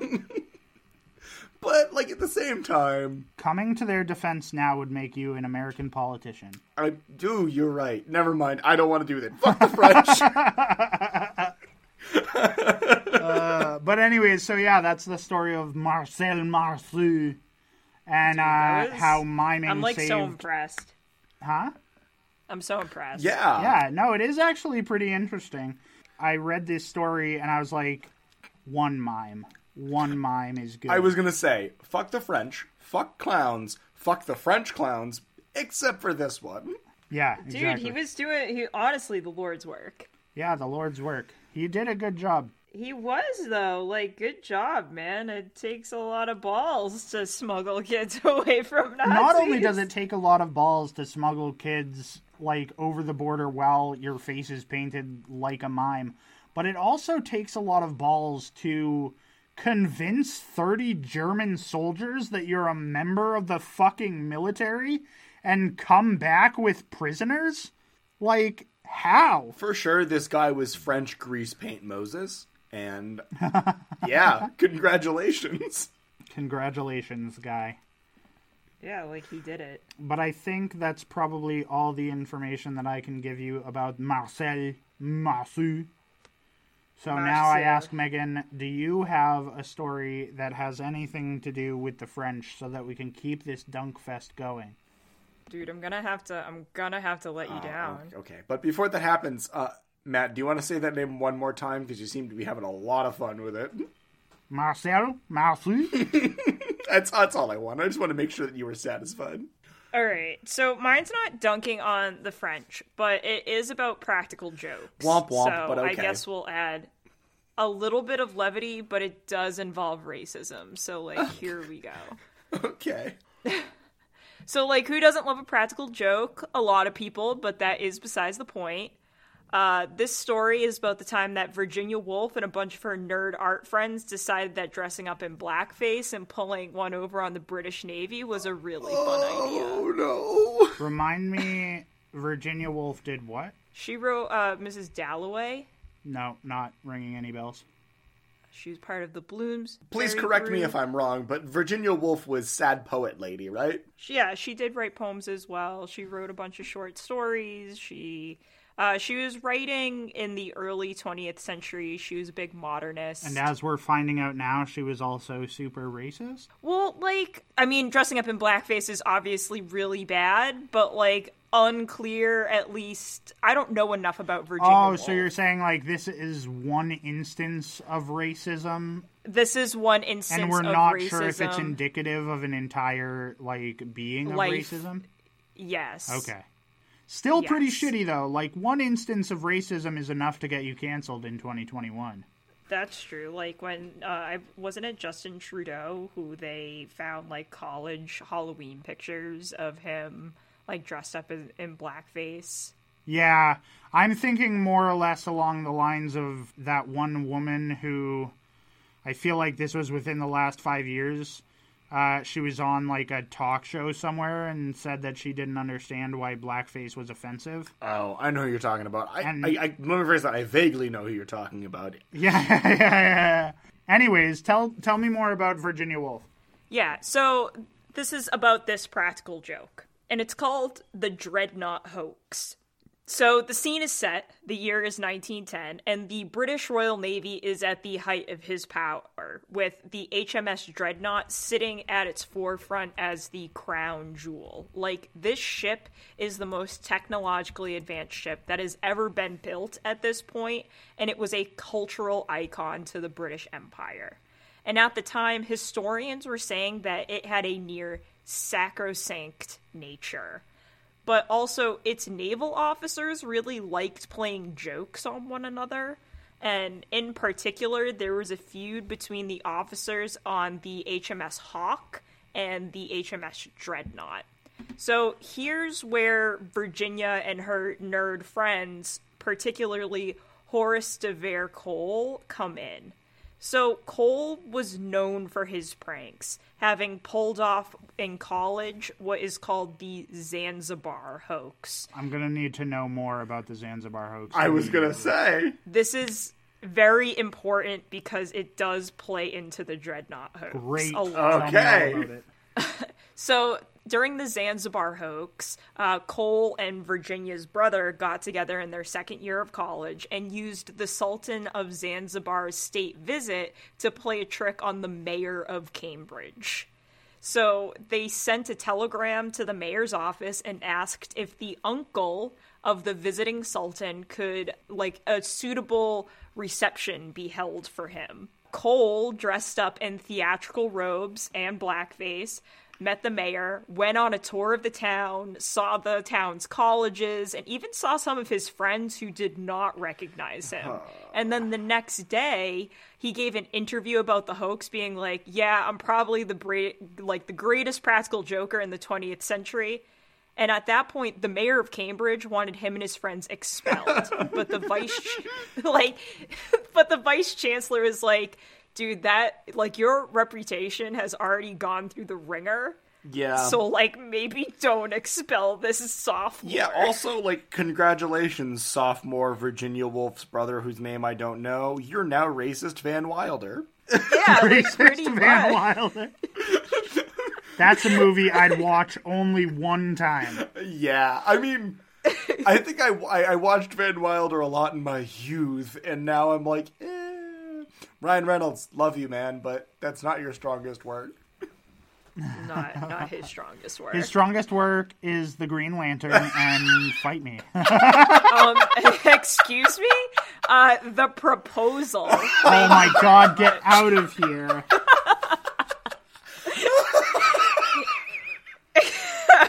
but, like, at the same time, Coming to their defense now would make you an American politician. I do, you're right. Never mind. I don't want to do that. Fuck the French. But anyways, so yeah, that's the story of Marcel Marceau and uh, that was- how miming I'm like saved. so impressed. Huh? I'm so impressed. yeah. Yeah, no, it is actually pretty interesting. I read this story and I was like, one mime, one mime is good. I was going to say, fuck the French, fuck clowns, fuck the French clowns, except for this one. yeah, Dude, exactly. he was doing he honestly the Lord's work. yeah, the Lord's work. He did a good job. He was though, like good job, man. It takes a lot of balls to smuggle kids away from Nazis. Not only does it take a lot of balls to smuggle kids like over the border while your face is painted like a mime, but it also takes a lot of balls to convince 30 German soldiers that you're a member of the fucking military and come back with prisoners? Like how? For sure, this guy was French grease paint Moses. And yeah, congratulations. Congratulations, guy. Yeah, like he did it. But I think that's probably all the information that I can give you about Marcel Marceau. So now I ask Megan, do you have a story that has anything to do with the French so that we can keep this dunk fest going? Dude, I'm gonna have to I'm gonna have to let you down. Okay, but before that happens, uh, Matt, do you want to say that name one more time? Because you seem to be having a lot of fun with it. Marcel Marceau? That's, that's all I want. I just want to make sure that you were satisfied. All right, so mine's not dunking on the French, but it is about practical jokes. Womp womp, so but I guess we'll add a little bit of levity, but it does involve racism. So like, here we go. Okay. So, like, who doesn't love a practical joke? A lot of people, but that is besides the point. Uh, this story is about the time that Virginia Woolf and a bunch of her nerd art friends decided that dressing up in blackface and pulling one over on the British Navy was a really fun idea. Oh no. Remind me, Virginia Woolf did what? She wrote uh, Mrs. Dalloway. No, not ringing any bells. She was part of the Blooms. Please Fairy correct me if I'm wrong, but Virginia Woolf was sad poet lady, right? Yeah, she did write poems as well. She wrote a bunch of short stories. She uh, she was writing in the early 20th century. She was a big modernist. And as we're finding out now, she was also super racist. well, like, I mean, dressing up in blackface is obviously really bad, but like, unclear. At least I don't know enough about Virginia. Oh, Woolf. so you're saying like this is one instance of racism, this is one instance and we're not racism. sure if it's indicative of an entire like being of Life. racism. yes. Okay. Still pretty shitty though. Like one instance of racism is enough to get you canceled in 2021. That's true. Like when uh, I wasn't it Justin Trudeau who they found like college Halloween pictures of him like dressed up in, in blackface. Yeah, I'm thinking more or less along the lines of that one woman who I feel like this was within the last five years. Uh, she was on like a talk show somewhere and said that she didn't understand why blackface was offensive. Oh, I know who you're talking about. I, And- I, I, let me rephrase that. I vaguely know who you're talking about. Yeah, yeah, yeah, yeah. Anyways, tell tell me more about Virginia Woolf. Yeah, so this is about this practical joke, and it's called the Dreadnought Hoax. So the scene is set, the year is 1910, and the British Royal Navy is at the height of his power, with the HMS Dreadnought sitting at its forefront as the crown jewel. Like, this ship is the most technologically advanced ship that has ever been built at this point, and it was a cultural icon to the British Empire. And at the time, historians were saying that it had a near sacrosanct nature. But also, its naval officers really liked playing jokes on one another. And in particular, there was a feud between the officers on the HMS Hawk and the HMS Dreadnought. So here's where Virginia and her nerd friends, particularly Horace de Vere Cole, come in. So Cole was known for his pranks, having pulled off in college what is called the Zanzibar hoax. I'm gonna need to know more about the Zanzibar hoax. I was gonna say. This is very important because it does play into the Dreadnought hoax. Great. a lot. Tell me all Okay. about it. So during the Zanzibar hoax, uh, Cole and Virginia's brother got together in their second year of college and used the Sultan of Zanzibar's state visit to play a trick on the mayor of Cambridge. So they sent a telegram to the mayor's office and asked if the uncle of the visiting sultan could like a suitable reception be held for him. Cole, dressed up in theatrical robes and blackface, met the mayor, went on a tour of the town, saw the town's colleges, and even saw some of his friends who did not recognize him. And then the next day, he gave an interview about the hoax, being like, "Yeah, I'm probably the bra- like the greatest practical joker in the 20th century." And at that point, the mayor of Cambridge wanted him and his friends expelled. but the vice, like, but the vice chancellor is like, dude, that like your reputation has already gone through the wringer. Yeah. So like, maybe don't expel this sophomore. yeah, also, like, congratulations, sophomore Virginia Woolf's brother, whose name I don't know. You're now racist Van Wilder. yeah, like, pretty Racist Van much. Wilder. That's a movie I'd watch only one time. Yeah, I mean, I think I, I, I watched Van Wilder a lot in my youth, and now I'm like, eh. Ryan Reynolds, love you, man, but that's not your strongest work. Not not his strongest work. His strongest work is the Green Lantern and Fight Me. um, excuse me. Uh, the proposal. oh my god, get out of here.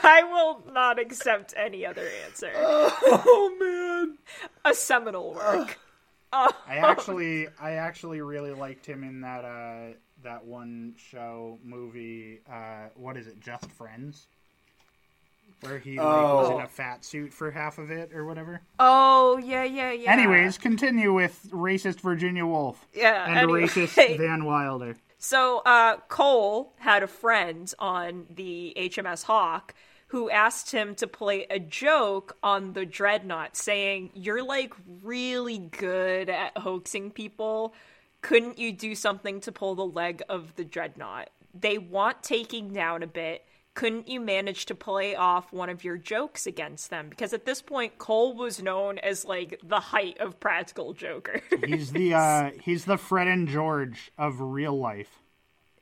I will not accept any other answer. Oh, man. A seminal work. I actually I actually really liked him in that uh that one show movie uh what is it, Just Friends? Where he like, was in Oh. a fat suit for half of it or whatever. Oh yeah, yeah, yeah. Anyways, continue with racist Virginia Woolf. Yeah, And anyway. racist Van Wilder. So uh, Cole had a friend on the HMS Hawk who asked him to play a joke on the Dreadnought, saying, "You're like really good at hoaxing people. Couldn't you do something to pull the leg of the Dreadnought? They want taking down a bit." Couldn't you manage to play off one of your jokes against them? Because at this point, Cole was known as like the height of practical joker. He's the uh he's the Fred and George of real life.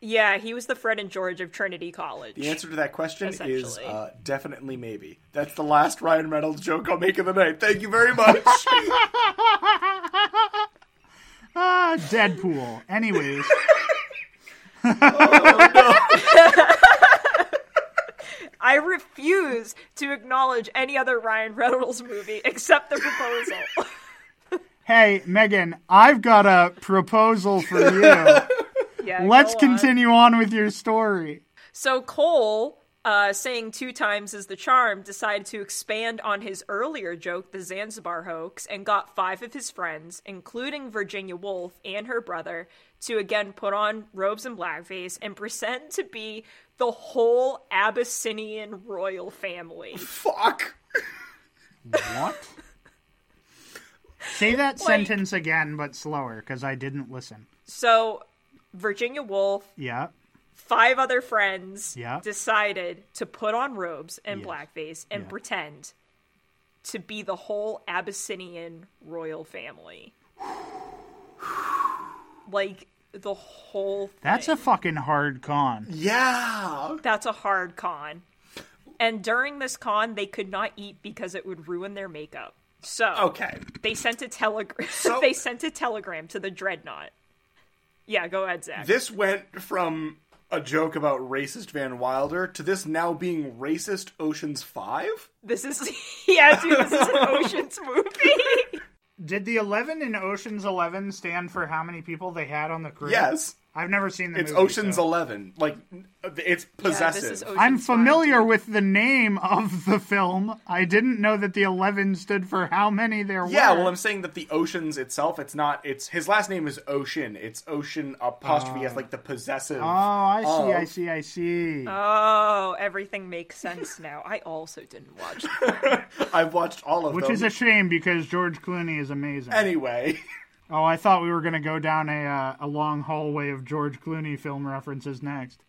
Yeah, he was the Fred and George of Trinity College. The answer to that question is uh, definitely maybe. That's the last Ryan Reynolds joke I'll make of the night. Thank you very much. Ah, Deadpool. Anyways, I refuse to acknowledge any other Ryan Reynolds movie except The Proposal. hey, Megan, I've got a proposal for you. yeah, Let's go on. continue on with your story. So Cole, uh, saying two times is the charm, decided to expand on his earlier joke, the Zanzibar hoax, and got five of his friends, including Virginia Woolf and her brother, to again put on robes and blackface and pretend to be the whole Abyssinian royal family. Fuck. What? Say that sentence again, but slower, because I didn't listen. So Virginia Woolf, Yeah. five other friends, Yeah. decided to put on robes and Yes. blackface and Yeah. pretend to be the whole Abyssinian royal family. like the whole thing. That's a fucking hard con. Yeah. That's a hard con. And during this con, they could not eat because it would ruin their makeup. So Okay. they sent a telegram. So- they sent a telegram to the dreadnought. Yeah, go ahead, Zach. This went from a joke about racist Van Wilder to this now being racist Ocean's 5? This is yeah, dude. This is an Ocean's movie. Did the 11 in Ocean's 11 stand for how many people they had on the crew? Yes. I've never seen the It's movie. Ocean's so- 11. Like, it's possessive. this is Ocean's I'm familiar with the name of the film. I didn't know that the 11 stood for how many there were. Yeah, well, I'm saying that the Oceans itself, it's not, it's, his last name is Ocean. It's Ocean apostrophe as oh. like the possessive. Oh, I see, of- I see, I see. Oh, everything makes sense now. I also didn't watch. I've watched all of Which them. is a shame because George Clooney is amazing. Anyway, oh, I thought we were going to go down a uh, a long hallway of George Clooney film references next.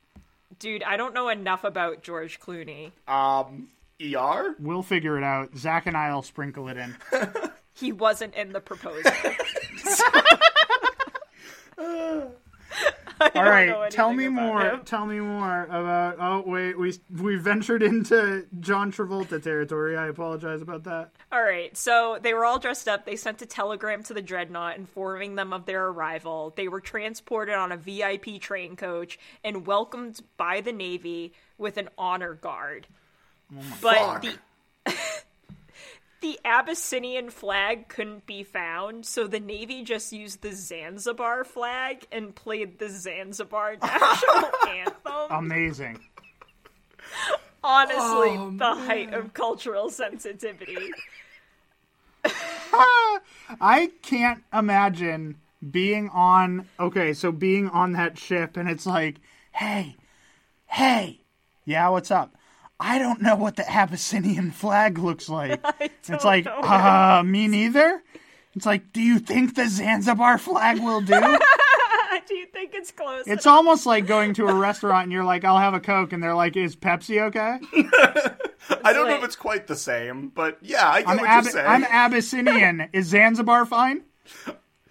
Dude, I don't know enough about George Clooney. um, ER? We'll figure it out. Zach and I'll sprinkle it in. He wasn't in the proposal. All right, tell me more. him. Tell me more about. Oh wait, we we ventured into John Travolta territory. I apologize about that. All right, so they were all dressed up. They sent a telegram to the dreadnought informing them of their arrival. They were transported on a VIP train coach and welcomed by the Navy with an honor guard. Oh but fuck. the the Abyssinian flag couldn't be found, so the Navy just used the Zanzibar flag and played the Zanzibar national anthem. Amazing. Honestly, oh, the height of cultural sensitivity. I can't imagine being on. Okay, so being on that ship and it's like, hey, hey, yeah, what's up? I don't know what the Abyssinian flag looks like. it's don't like, know. uh, me neither. It's like, do you think the Zanzibar flag will do? Do you think it's close? It's almost like going to a restaurant and you're like, I'll have a Coke, and they're like, is Pepsi okay? I don't know if it's quite the same, but yeah, I get I'm, what Ab- you're saying. I'm Abyssinian. is Zanzibar fine?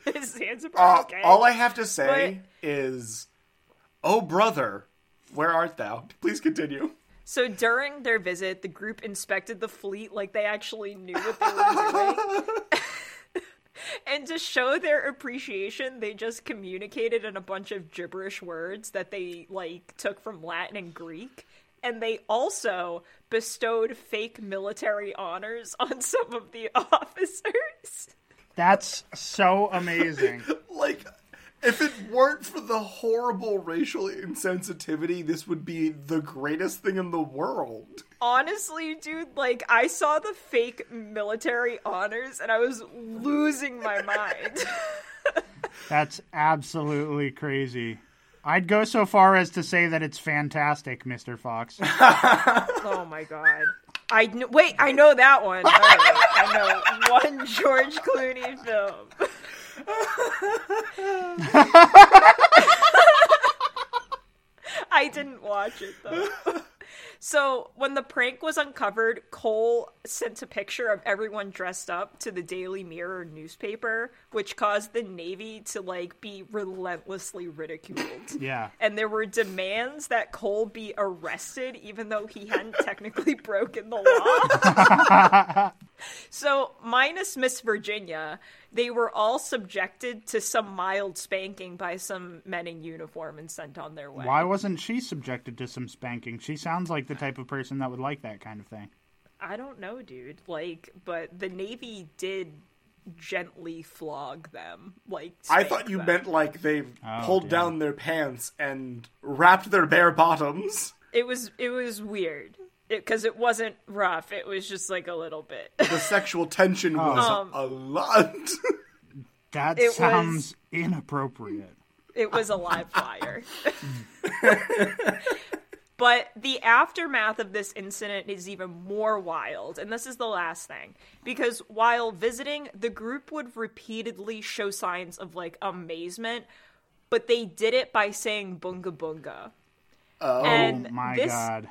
Is Zanzibar Uh, okay? All I have to say is, oh brother, where art thou? Please continue. So during their visit, the group inspected the fleet like they actually knew what they were doing. and to show their appreciation, they just communicated in a bunch of gibberish words that they like took from Latin and Greek. And they also bestowed fake military honors on some of the officers. That's so amazing. Like, if it weren't for the horrible racial insensitivity, this would be the greatest thing in the world. Honestly, dude, like I saw the fake military honors and I was losing my mind. That's absolutely crazy. I'd go so far as to say that it's fantastic, Mr. Fox. oh my god. I kn- wait, I know that one. All right, I know one George Clooney film. I didn't watch it though. So when the prank was uncovered, Cole sent a picture of everyone dressed up to the Daily Mirror newspaper, which caused the Navy to like be relentlessly ridiculed. Yeah. And there were demands that Cole be arrested even though he hadn't technically broken the law. so, minus Miss Virginia, they were all subjected to some mild spanking by some men in uniform and sent on their way. Why wasn't she subjected to some spanking? She sounds like the type of person that would like that kind of thing. I don't know, dude. Like, but the Navy did gently flog them. Like, I thought you them. meant like they Oh, pulled damn. down their pants and rapped their bare bottoms. it was it was weird because it, wasn't rough. It was just like a little bit. The sexual tension was Um, a lot. That It sounds was- inappropriate. It was a live fire. but the aftermath of this incident is even more wild, and this is the last thing. Because while visiting, the group would repeatedly show signs of like amazement, but they did it by saying bunga bunga. Oh, and My this, God.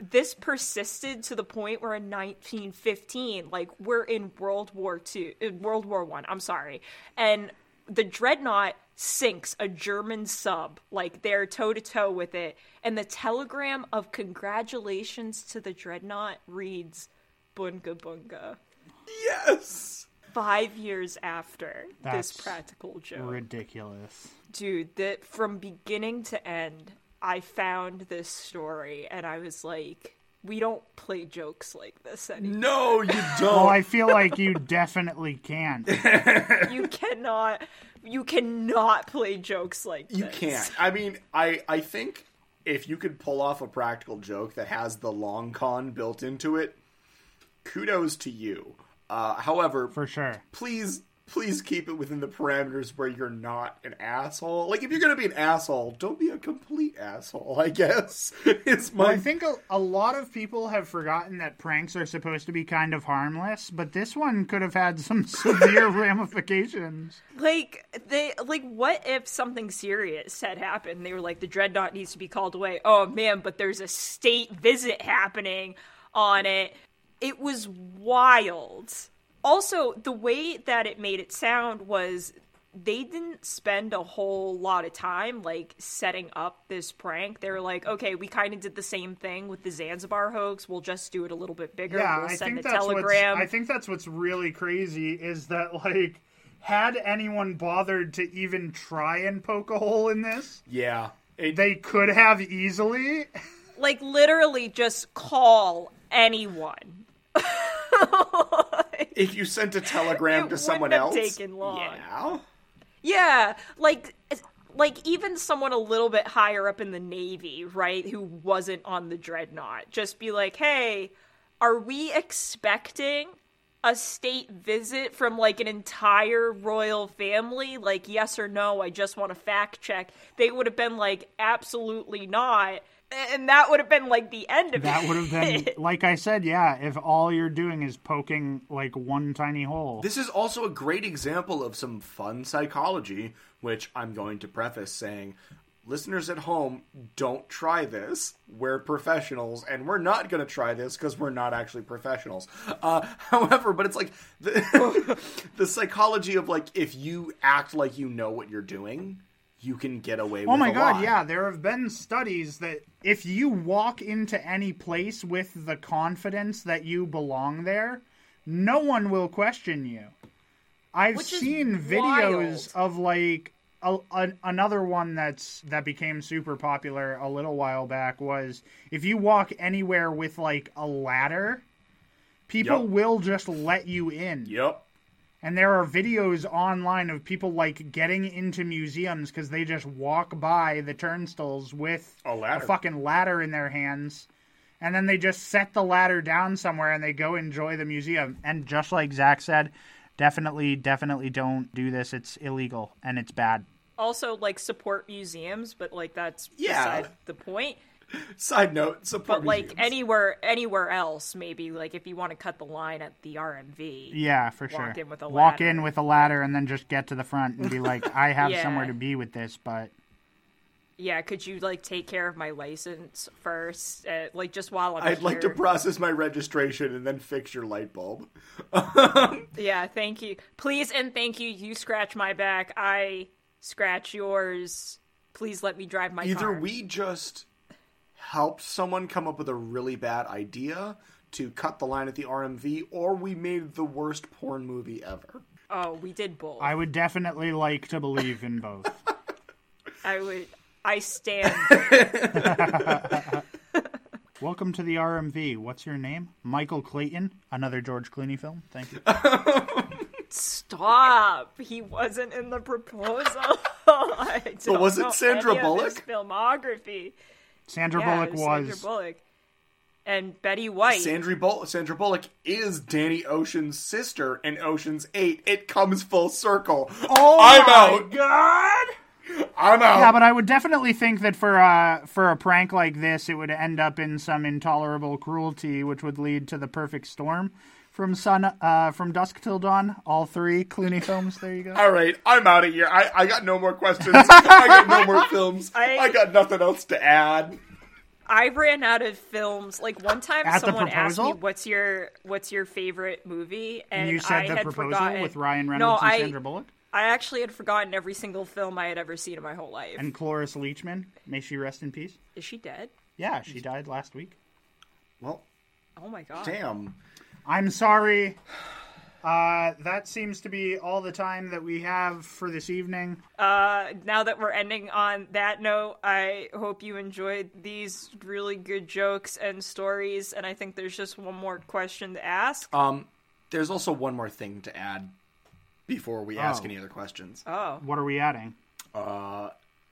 This persisted to the point where in 1915 like we're in world war two in world war one i'm sorry and the dreadnought sinks a german sub like they're toe to toe with it and the telegram of congratulations to the dreadnought reads bunga bunga yes. five years after That's this practical joke Ridiculous. dude that from beginning to end i found this story and i was like we don't play jokes like this anymore No, you Oh, don't. Well, I feel like you definitely can. you cannot you cannot play jokes like You this can't. I mean, I I think if you could pull off a practical joke that has the long con built into it, kudos to you. Uh, however, For sure. please please keep it within the parameters where you're not an asshole. Like if you're gonna be an asshole, don't be a complete asshole. I guess it's my. Well, I think a, a lot of people have forgotten that pranks are supposed to be kind of harmless, but this one could have had some severe ramifications. like they like what if something serious had happened they were like the dreadnought needs to be called away oh man but there's a state visit happening on it it was wild also the way that it made it sound was they didn't spend a whole lot of time like setting up this prank. They were like okay we kind of did the same thing with the zanzibar hoax. We'll just do it a little bit bigger. Yeah, we'll I send think a that's telegram. What's I think that's what's really crazy is that like had anyone bothered to even try and poke a hole in this, yeah. It, they could have easily. like literally just call anyone if you sent a telegram to someone have else, taken long. yeah. Yeah, like like even someone a little bit higher up in the navy, right, who wasn't on the dreadnought, just be like, "Hey, are we expecting a state visit from like an entire royal family? Like yes or no? I just want to fact check." They would have been like, "Absolutely not." And that would have been like the end of That it. That would have been like I said, yeah, if all you're doing is poking like one tiny hole. This is also a great example of some fun psychology, which I'm going to preface saying, listeners at home, don't try this. We're professionals, and we're not going to try this because we're not actually professionals. Uh, however, but it's like the, the psychology of like if you act like you know what you're doing, you can get away oh with Oh my a god, lot. yeah, there have been studies that if you walk into any place with the confidence that you belong there, no one will question you. I've Which seen videos wild. of like a, a, another one that's that became super popular a little while back was if you walk anywhere with like a ladder, people Yep. will just let you in. Yep. And there are videos online of people like getting into museums because they just walk by the turnstiles with A ladder. fucking ladder in their hands. And then they just set the ladder down somewhere and they go enjoy the museum. And just like Zach said, definitely, definitely don't do this. It's illegal and it's bad. also like support museums, but like that's Yeah. beside the point. Side note, support But like museums. anywhere anywhere else, maybe like if you want to cut the line at the RMV. Yeah, for Walk sure. in with a Walk ladder. in with a ladder and then just get to the front and be like, I have Yeah. somewhere to be with this, but Yeah, could you like take care of my license first? Uh, like just while I'm I'd like to process my registration and then fix your light bulb. Yeah, thank you. Please and thank you. You scratch my back, I scratch yours. Please let me drive my Either car. we just helped someone come up with a really bad idea to cut the line at the RMV, or we made the worst porn movie ever. Oh, we did both. I would definitely like to believe in both. I would. I stand. Welcome to the RMV. What's your name? Michael Clayton. Another George Clooney film. Thank you. Stop. He wasn't in the proposal. I don't was it know Sandra any Bullock? filmography. Sandra Yeah, Bullock it was was. Sandra Bullock. And Betty White. Sandra, Bull- Sandra Bullock is Danny Ocean's sister in Ocean's 8. It comes full circle. Oh I'm my out. god! I'm out. Yeah, but I would definitely think that for a for a prank like this, it would end up in some intolerable cruelty, which would lead to the perfect storm. From sun, uh, from dusk till dawn, all three Clooney films. There you go. All right, I'm out of here. I, I got no more questions. I got no more films. I- I got nothing else to add. I ran out of films. Like one time, At someone asked me, "What's your What's your favorite movie?" And, you said I the had proposal forgotten. with Ryan no, Reynolds and I, Sandra Bullock I actually had forgotten every single film I had ever seen in my whole life. and Cloris Leachman. May she rest in peace. Is she dead? Yeah, she died last week. Well, Oh my god! damn. I'm sorry. Uh, that seems to be all the time that we have for this evening. Uh, now that we're ending on that note, I hope you enjoyed these really good jokes and stories. And I think there's just one more question to ask. Um, there's also one more thing to add before we ask Oh. any other questions. oh, What are we adding?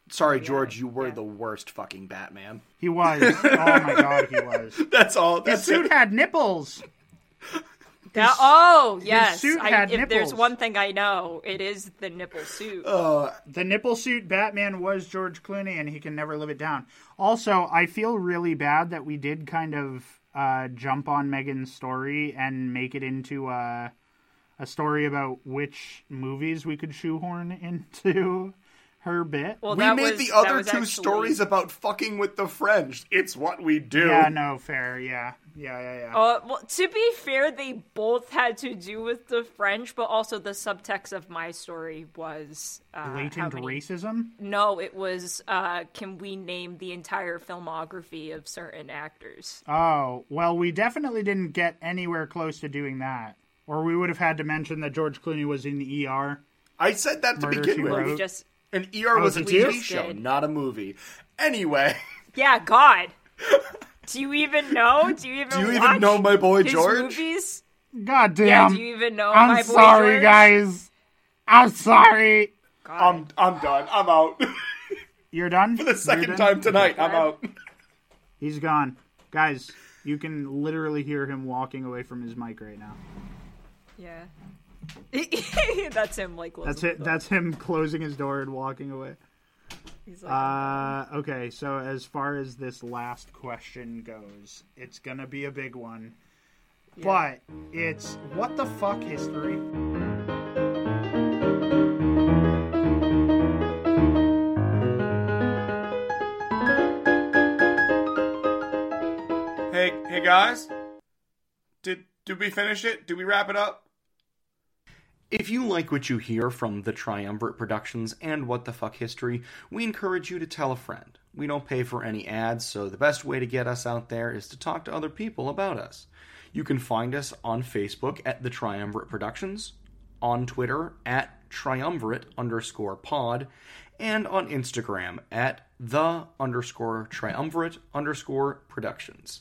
Sorry, George, you were yeah. the worst fucking Batman. He was. oh my god, he was. That's all. His suit it. had nipples. That, oh yes. suit I, had if there's one thing I know, it is the nipple suit. The nipple suit Batman was George Clooney, and he can never live it down. Also, I feel really bad that we did kind of uh, jump on Megan's story and make it into a, a story about which movies we could shoehorn into her bit. well, we made was, the other two actually- stories about fucking with the French. It's what we do. yeah, no, fair. Yeah, yeah, yeah, yeah. Uh, well, to be fair, they both had to do with the French, but also the subtext of my story was uh, Blatant many- racism. No, it was uh, can we name the entire filmography of certain actors? Oh, well, we definitely didn't get anywhere close to doing that. Or we would have had to mention that George Clooney was in the ER. I said that to Murder, begin with. Wrote. Just An ER was a? TV show, Did. not a movie. Anyway, yeah, God. Do you even know? Do you even do you even know my boy his George? movies? God Yeah, damn. do you even know I'm my boy sorry, George? guys. I'm sorry. God. I'm I'm done. I'm out. You're done? For the second time tonight, I'm out. He's gone. Guys, you can literally hear him walking away from his mic right now. yeah. That's him, like That's it. the door. That's him closing his door and walking away. He's like, Uh, okay, so as far as this last question goes, it's gonna be a big one. But it's what the fuck history? Hey, hey guys. Did did we finish it? Did we wrap it up? If you like what you hear from the Triumvirate Productions and What the Fuck History, we encourage you to tell a friend. We don't pay for any ads, so the best way to get us out there is to talk to other people about us. You can find us on Facebook at the Triumvirate Productions, on Twitter at triumvirate underscore pod, and on Instagram at the underscore triumvirate underscore productions.